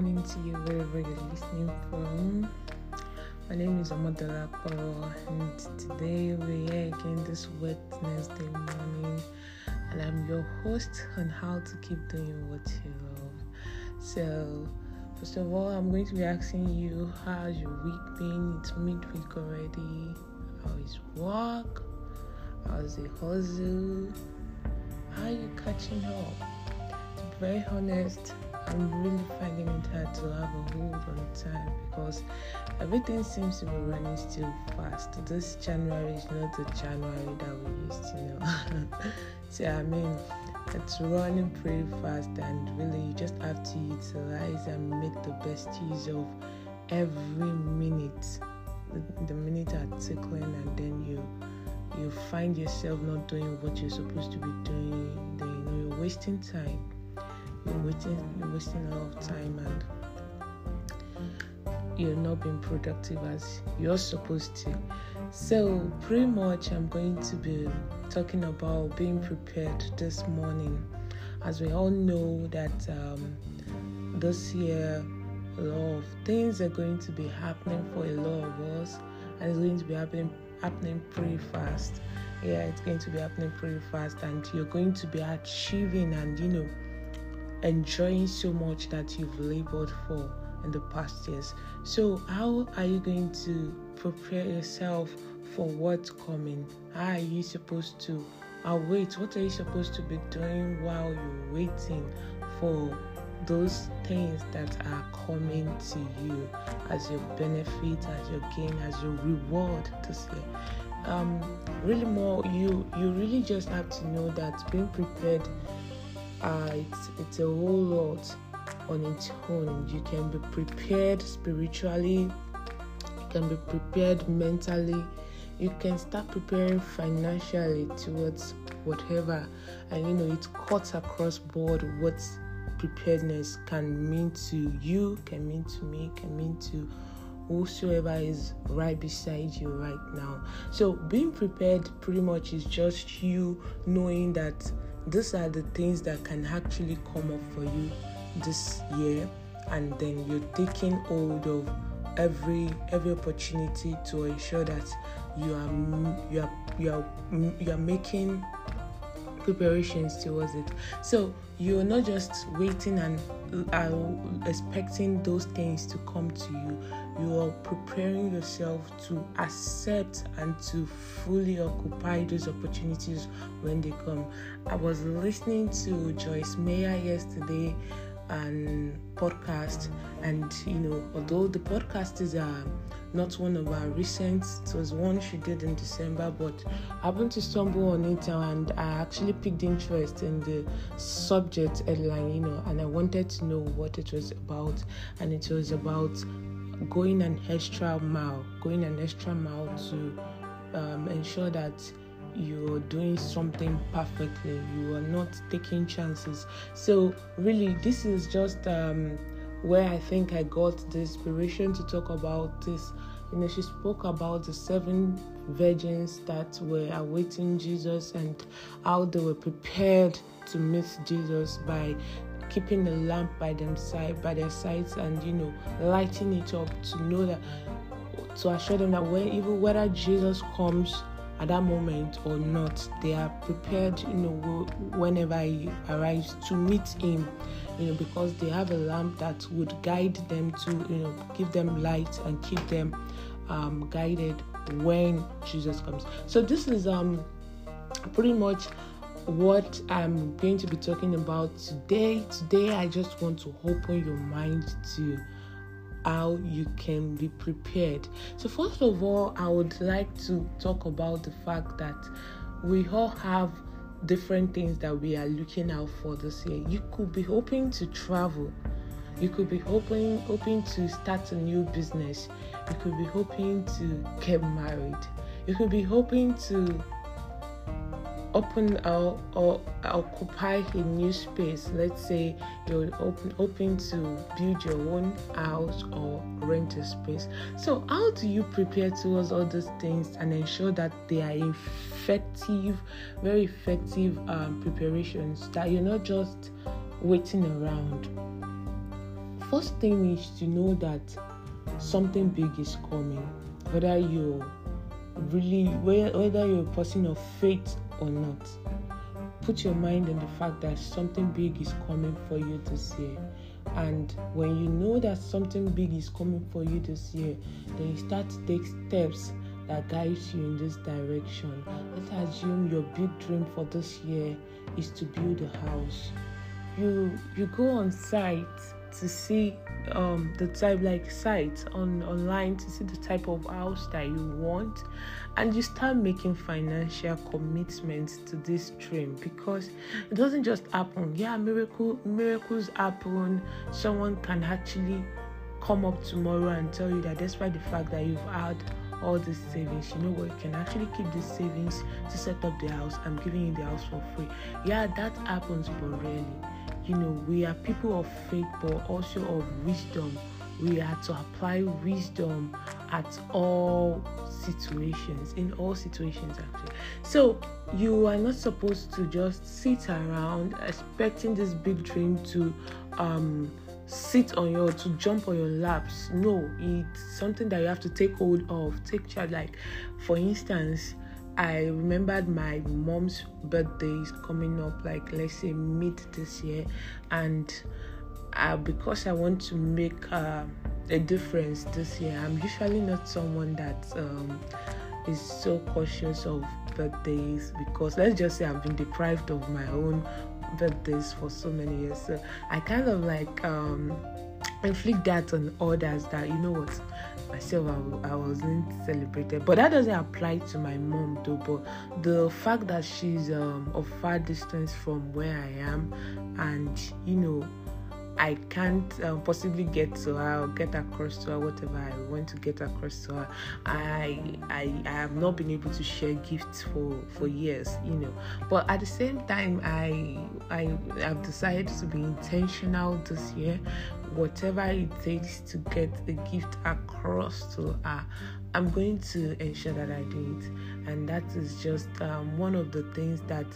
morning to you wherever you're listening from. My name is Amadalapo, and today we're here again this Wednesday morning, and I'm your host on how to keep doing what you love. So, first of all, I'm going to be asking you how's your week been? It's midweek already. How is work? How's the hustle? How are you catching up? To be very honest, I'm really finding it hard to have a hold on time because everything seems to be running still fast. This January is not the January that we used to know. so I mean, it's running pretty fast, and really, you just have to utilize and make the best use of every minute. The, minute are tickling, and then you you find yourself not doing what you're supposed to be doing. Then you know you're wasting time you're wasting you're wasting a lot of time and you're not being productive as you're supposed to. So pretty much I'm going to be talking about being prepared this morning. As we all know that um, this year a lot of things are going to be happening for a lot of us and it's going to be happening happening pretty fast. Yeah, it's going to be happening pretty fast and you're going to be achieving and you know enjoying so much that you've labored for in the past years. So, how are you going to prepare yourself for what's coming? How are you supposed to await? What are you supposed to be doing while you're waiting for those things that are coming to you as your benefit, as your gain, as your reward this year? Um, really more you you really just have to know that being prepared uh, it's it's a whole lot on its own. You can be prepared spiritually, you can be prepared mentally, you can start preparing financially towards whatever, and you know it cuts across board what preparedness can mean to you, can mean to me, can mean to whosoever is right beside you right now. So being prepared pretty much is just you knowing that these are the things that can actually come up for you this year and then you're taking hold of every every opportunity to ensure that you are you are you are you are making preparations towards it. So you're not just waiting and expecting those things to come to you you are preparing yourself to accept and to fully occupy those opportunities when they come. I was listening to Joyce Meyer yesterday and podcast and you know although the podcast is uh, not one of our recent it was one she did in december but i happened to stumble on it and i actually picked interest in the subject headline you know and i wanted to know what it was about and it was about going an extra mile, going an extra mile to um, ensure that you're doing something perfectly. You are not taking chances. So really, this is just um, where I think I got the inspiration to talk about this. You know, she spoke about the seven virgins that were awaiting Jesus and how they were prepared to meet Jesus by keeping the lamp by them side by their sides and you know lighting it up to know that to assure them that when even whether Jesus comes at that moment or not, they are prepared, you know, whenever he arrives to meet him, you know, because they have a lamp that would guide them to, you know, give them light and keep them um, guided when Jesus comes. So this is um pretty much what I'm going to be talking about today. Today, I just want to open your mind to how you can be prepared. So, first of all, I would like to talk about the fact that we all have different things that we are looking out for this year. You could be hoping to travel. You could be hoping hoping to start a new business. You could be hoping to get married. You could be hoping to open or, or occupy a new space. Let's say you're open open to build your own house or rent a space. So how do you prepare towards all those things and ensure that they are effective very effective um, preparations? That you're not just waiting around? First thing is to know that something big is coming, whether you're really whether you're a person of faith or not. Put your mind on the fact that something big is coming for you this year. And when you know that something big is coming for you this year, then you start to take steps that guides you in this direction. Let's assume your big dream for this year is to build a house. You you go on site to see um, the type like site on online to see the type of house that you want. And you start making financial commitments to this dream because it doesn't just happen. Yeah miracle miracles happen. Someone can actually come up tomorrow and tell you that despite the fact that you've had all these savings you know what? You can actually keep these savings to set up the house. I'm giving you the house for free. Yeah that happens but rarely you know we are people of faith but also of wisdom. We are to apply wisdom at all situations in all situations actually. So you are not supposed to just sit around expecting this big dream to um sit on your to jump on your laps. No it's something that you have to take hold of take charge. Like for instance I remembered my mom's birthday is coming up, like let's say mid this year, and uh, because I want to make uh, a difference this year, I'm usually not someone that um, is so cautious of birthdays because let's just say I've been deprived of my own birthdays for so many years. So I kind of like um, inflict that on others that you know what myself I, I wasn't celebrated. But that doesn't apply to my mom though. But the fact that she's um, of far distance from where i am and you know I can't um, possibly get to her or get across to her whatever I want to get across to her. I, I I have not been able to share gifts for for years, you know. But at the same time, I I have decided to be intentional this year whatever it takes to get the gift across to her, I'm going to ensure that I do it. And that is just um, one of the things that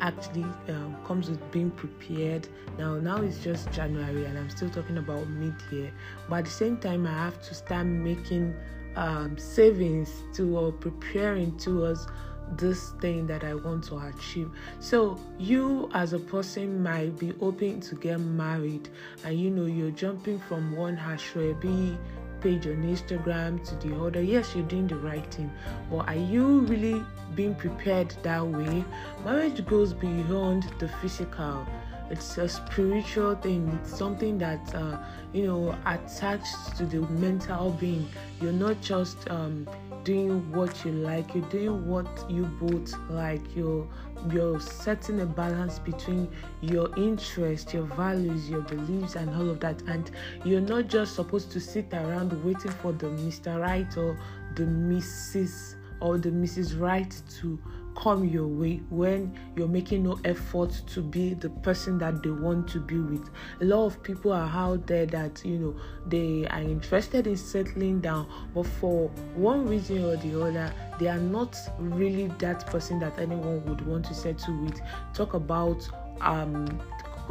actually um, comes with being prepared. Now, now it's just January, and I'm still talking about mid-year. But at the same time, I have to start making um, savings to preparing towards this thing that I want to achieve. So, you as a person might be hoping to get married, and you know, you're jumping from one Asoebi page on Instagram to the other. Yes, you're doing the right thing, but are you really being prepared that way? Marriage goes beyond the physical it's a spiritual thing it's something that uh, you know attached to the mental being. You're not just um, doing what you like you're doing what you both like. You're you're setting a balance between your interest your values your beliefs and all of that. And you're not just supposed to sit around waiting for the mr right or the mrs or the mrs right to come your way when you're making no effort to be the person that they want to be with. A lot of people are out there that you know they are interested in settling down, but for one reason or the other, they are not really that person that anyone would want to settle with. Talk about um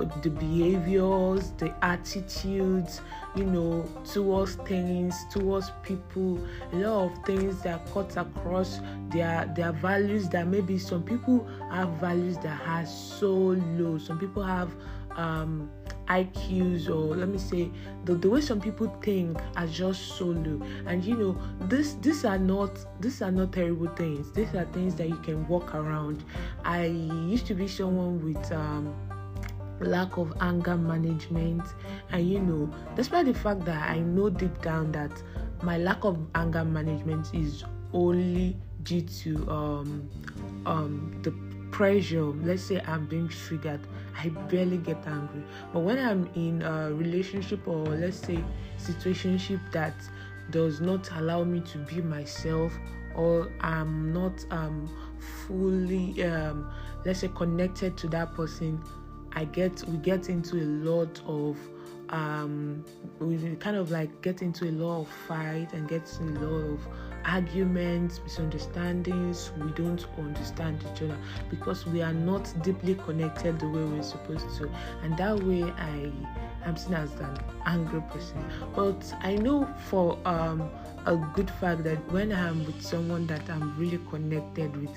the behaviors, the attitudes, you know, towards things, towards people, a lot of things that cut across their their values that maybe some people have values that are so low. Some people have um IQs or let me say the, the way some people think are just so low. And you know, this these are not these are not terrible things. These are things that you can walk around. I used to be someone with um lack of anger management. And you know despite the fact that i know deep down that my lack of anger management is only due to um um the pressure let's say i'm being triggered i barely get angry. But when i'm in a relationship or let's say situationship that does not allow me to be myself or i'm not um fully um let's say connected to that person I get we get into a lot of um we kind of like get into a lot of fight and get a lot of arguments misunderstandings we don't understand each other because we are not deeply connected the way we're supposed to and that way i I'm seen as an angry person. But I know for um, a good fact that when I'm with someone that I'm really connected with,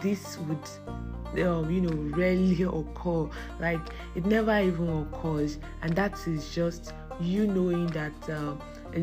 this would um, you know rarely occur. Like it never even occurs. And that is just you knowing that uh,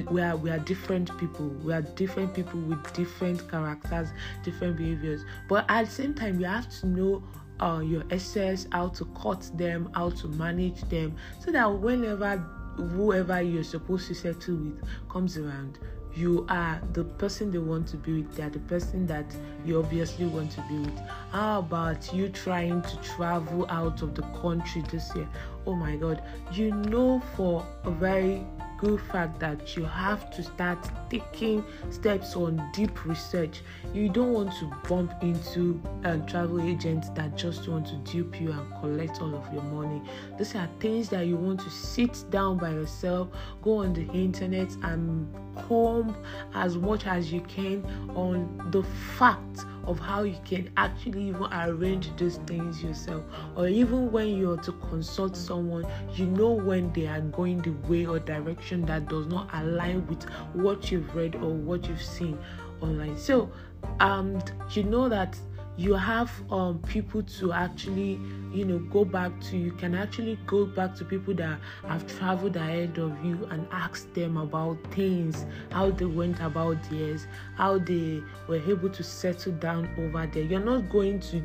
we are we are different people. We are different people with different characters different behaviors. But at the same time you have to know uh, your assets how to cut them how to manage them so that whenever whoever you're supposed to settle with comes around you are the person they want to be with they are the person that you obviously want to be with. How about you trying to travel out of the country this year? Oh my god. You know for a very good fact that you have to start taking steps on deep research. You don't want to bump into uh, travel agents that just want to dupe you and collect all of your money. These are things that you want to sit down by yourself, go on the internet and comb as much as you can on the fact of how you can actually even arrange these things yourself. Or even when you're to consult someone you know when they are going the way or direction that does not align with what you've read or what you've seen online. So um you know that you have um, people to actually you know go back to. You can actually go back to people that have traveled ahead of you and ask them about things how they went about theirs how they were able to settle down over there. You're not going to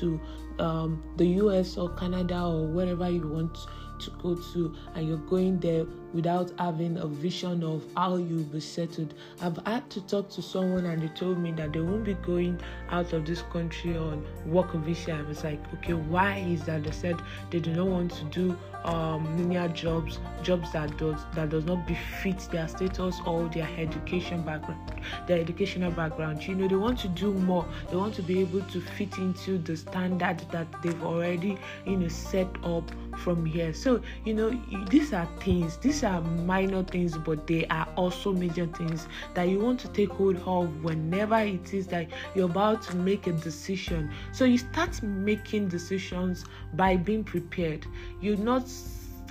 to um, the us or canada or wherever you want to go to and you're going there without having a vision of how you'll be settled. I've had to talk to someone and they told me that they won't be going out of this country on work visa. I was like, okay, why is that? They said they do not want to do um, linear jobs, jobs that does that does not befit their status or their education background, their educational background. You know, they want to do more. They want to be able to fit into the standard that they've already, you know, set up from here. So, you know, these are things. These are minor things, but they are also major things that you want to take hold of whenever it is that you're about to make a decision. So you start making decisions by being prepared. You're not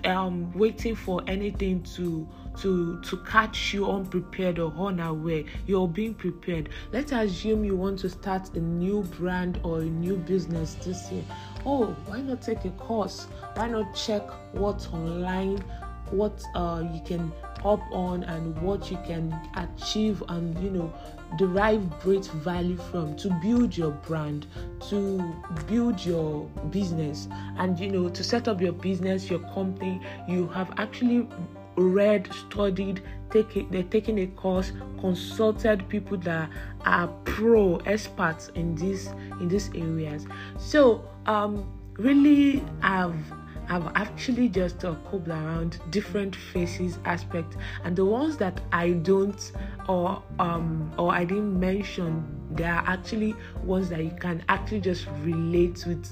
um, waiting for anything to to to catch you unprepared or unaware. You're being prepared. Let's assume you want to start a new brand or a new business this year. Oh why not take a course? Why not check what's online what uh, you can up on and what you can achieve and you know derive great value from to build your brand to build your business. And you know to set up your business your company you have actually read studied taking they're taking a course consulted people that are pro experts in this in these areas so um really i've I've actually just uh, cobbled around different faces aspects, and the ones that I don't or um or I didn't mention, there are actually ones that you can actually just relate with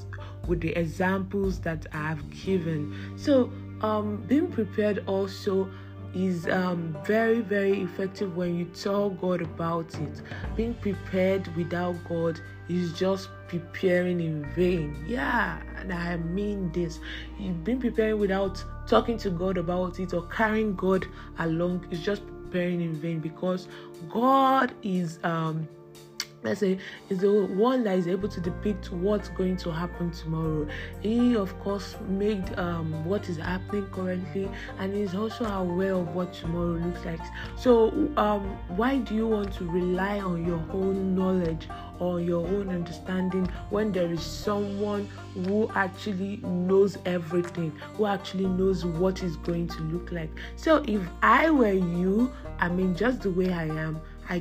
with the examples that I have given. So um being prepared also is um, very very effective when you tell god about it. Being prepared without god is just preparing in vain. Yeah and i mean this. You've been preparing without talking to god about it or carrying god along is just preparing in vain because god is um let's say is the one that is able to depict what's going to happen tomorrow. He of course made um, what is happening currently and is also aware of what tomorrow looks like. So um, why do you want to rely on your own knowledge or your own understanding when there is someone who actually knows everything who actually knows what is going to look like? So if i were you i mean just the way i am i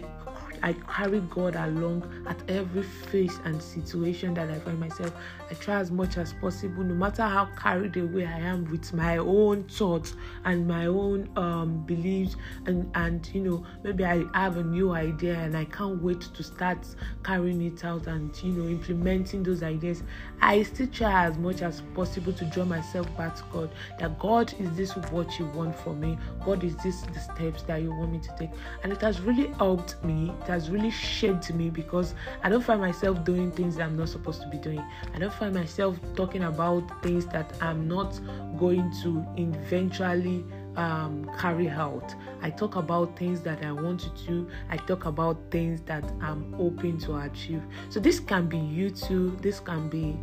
I carry God along at every phase and situation that I find myself. I try as much as possible, no matter how carried away I am with my own thoughts and my own um, beliefs, and and you know maybe I have a new idea and I can't wait to start carrying it out and you know implementing those ideas. I still try as much as possible to draw myself back to God. That God is this what you want for me? God is this the steps that you want me to take? And it has really helped me. That has really shaped me because I don't find myself doing things that I'm not supposed to be doing. I don't find myself talking about things that I'm not going to eventually um, carry out. I talk about things that I want to do. I talk about things that I'm hoping to achieve. So this can be you too. This can be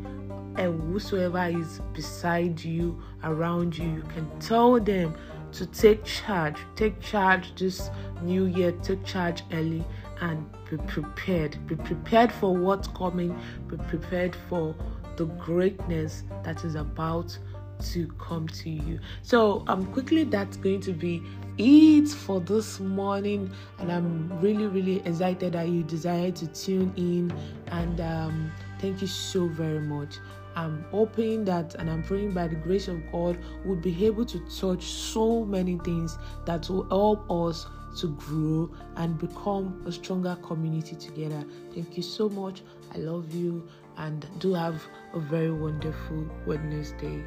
and whosoever is beside you, around you, you can tell them to take charge. Take charge this new year. Take charge early and be prepared. Be prepared for what's coming. Be prepared for the greatness that is about to come to you. So, um, quickly, that's going to be it for this morning, and I'm really, really excited that you desire to tune in. And um, thank you so very much. I'm hoping that and I'm praying by the grace of God we'll be able to touch so many things that will help us to grow and become a stronger community together. Thank you so much. I love you and do have a very wonderful Wednesday.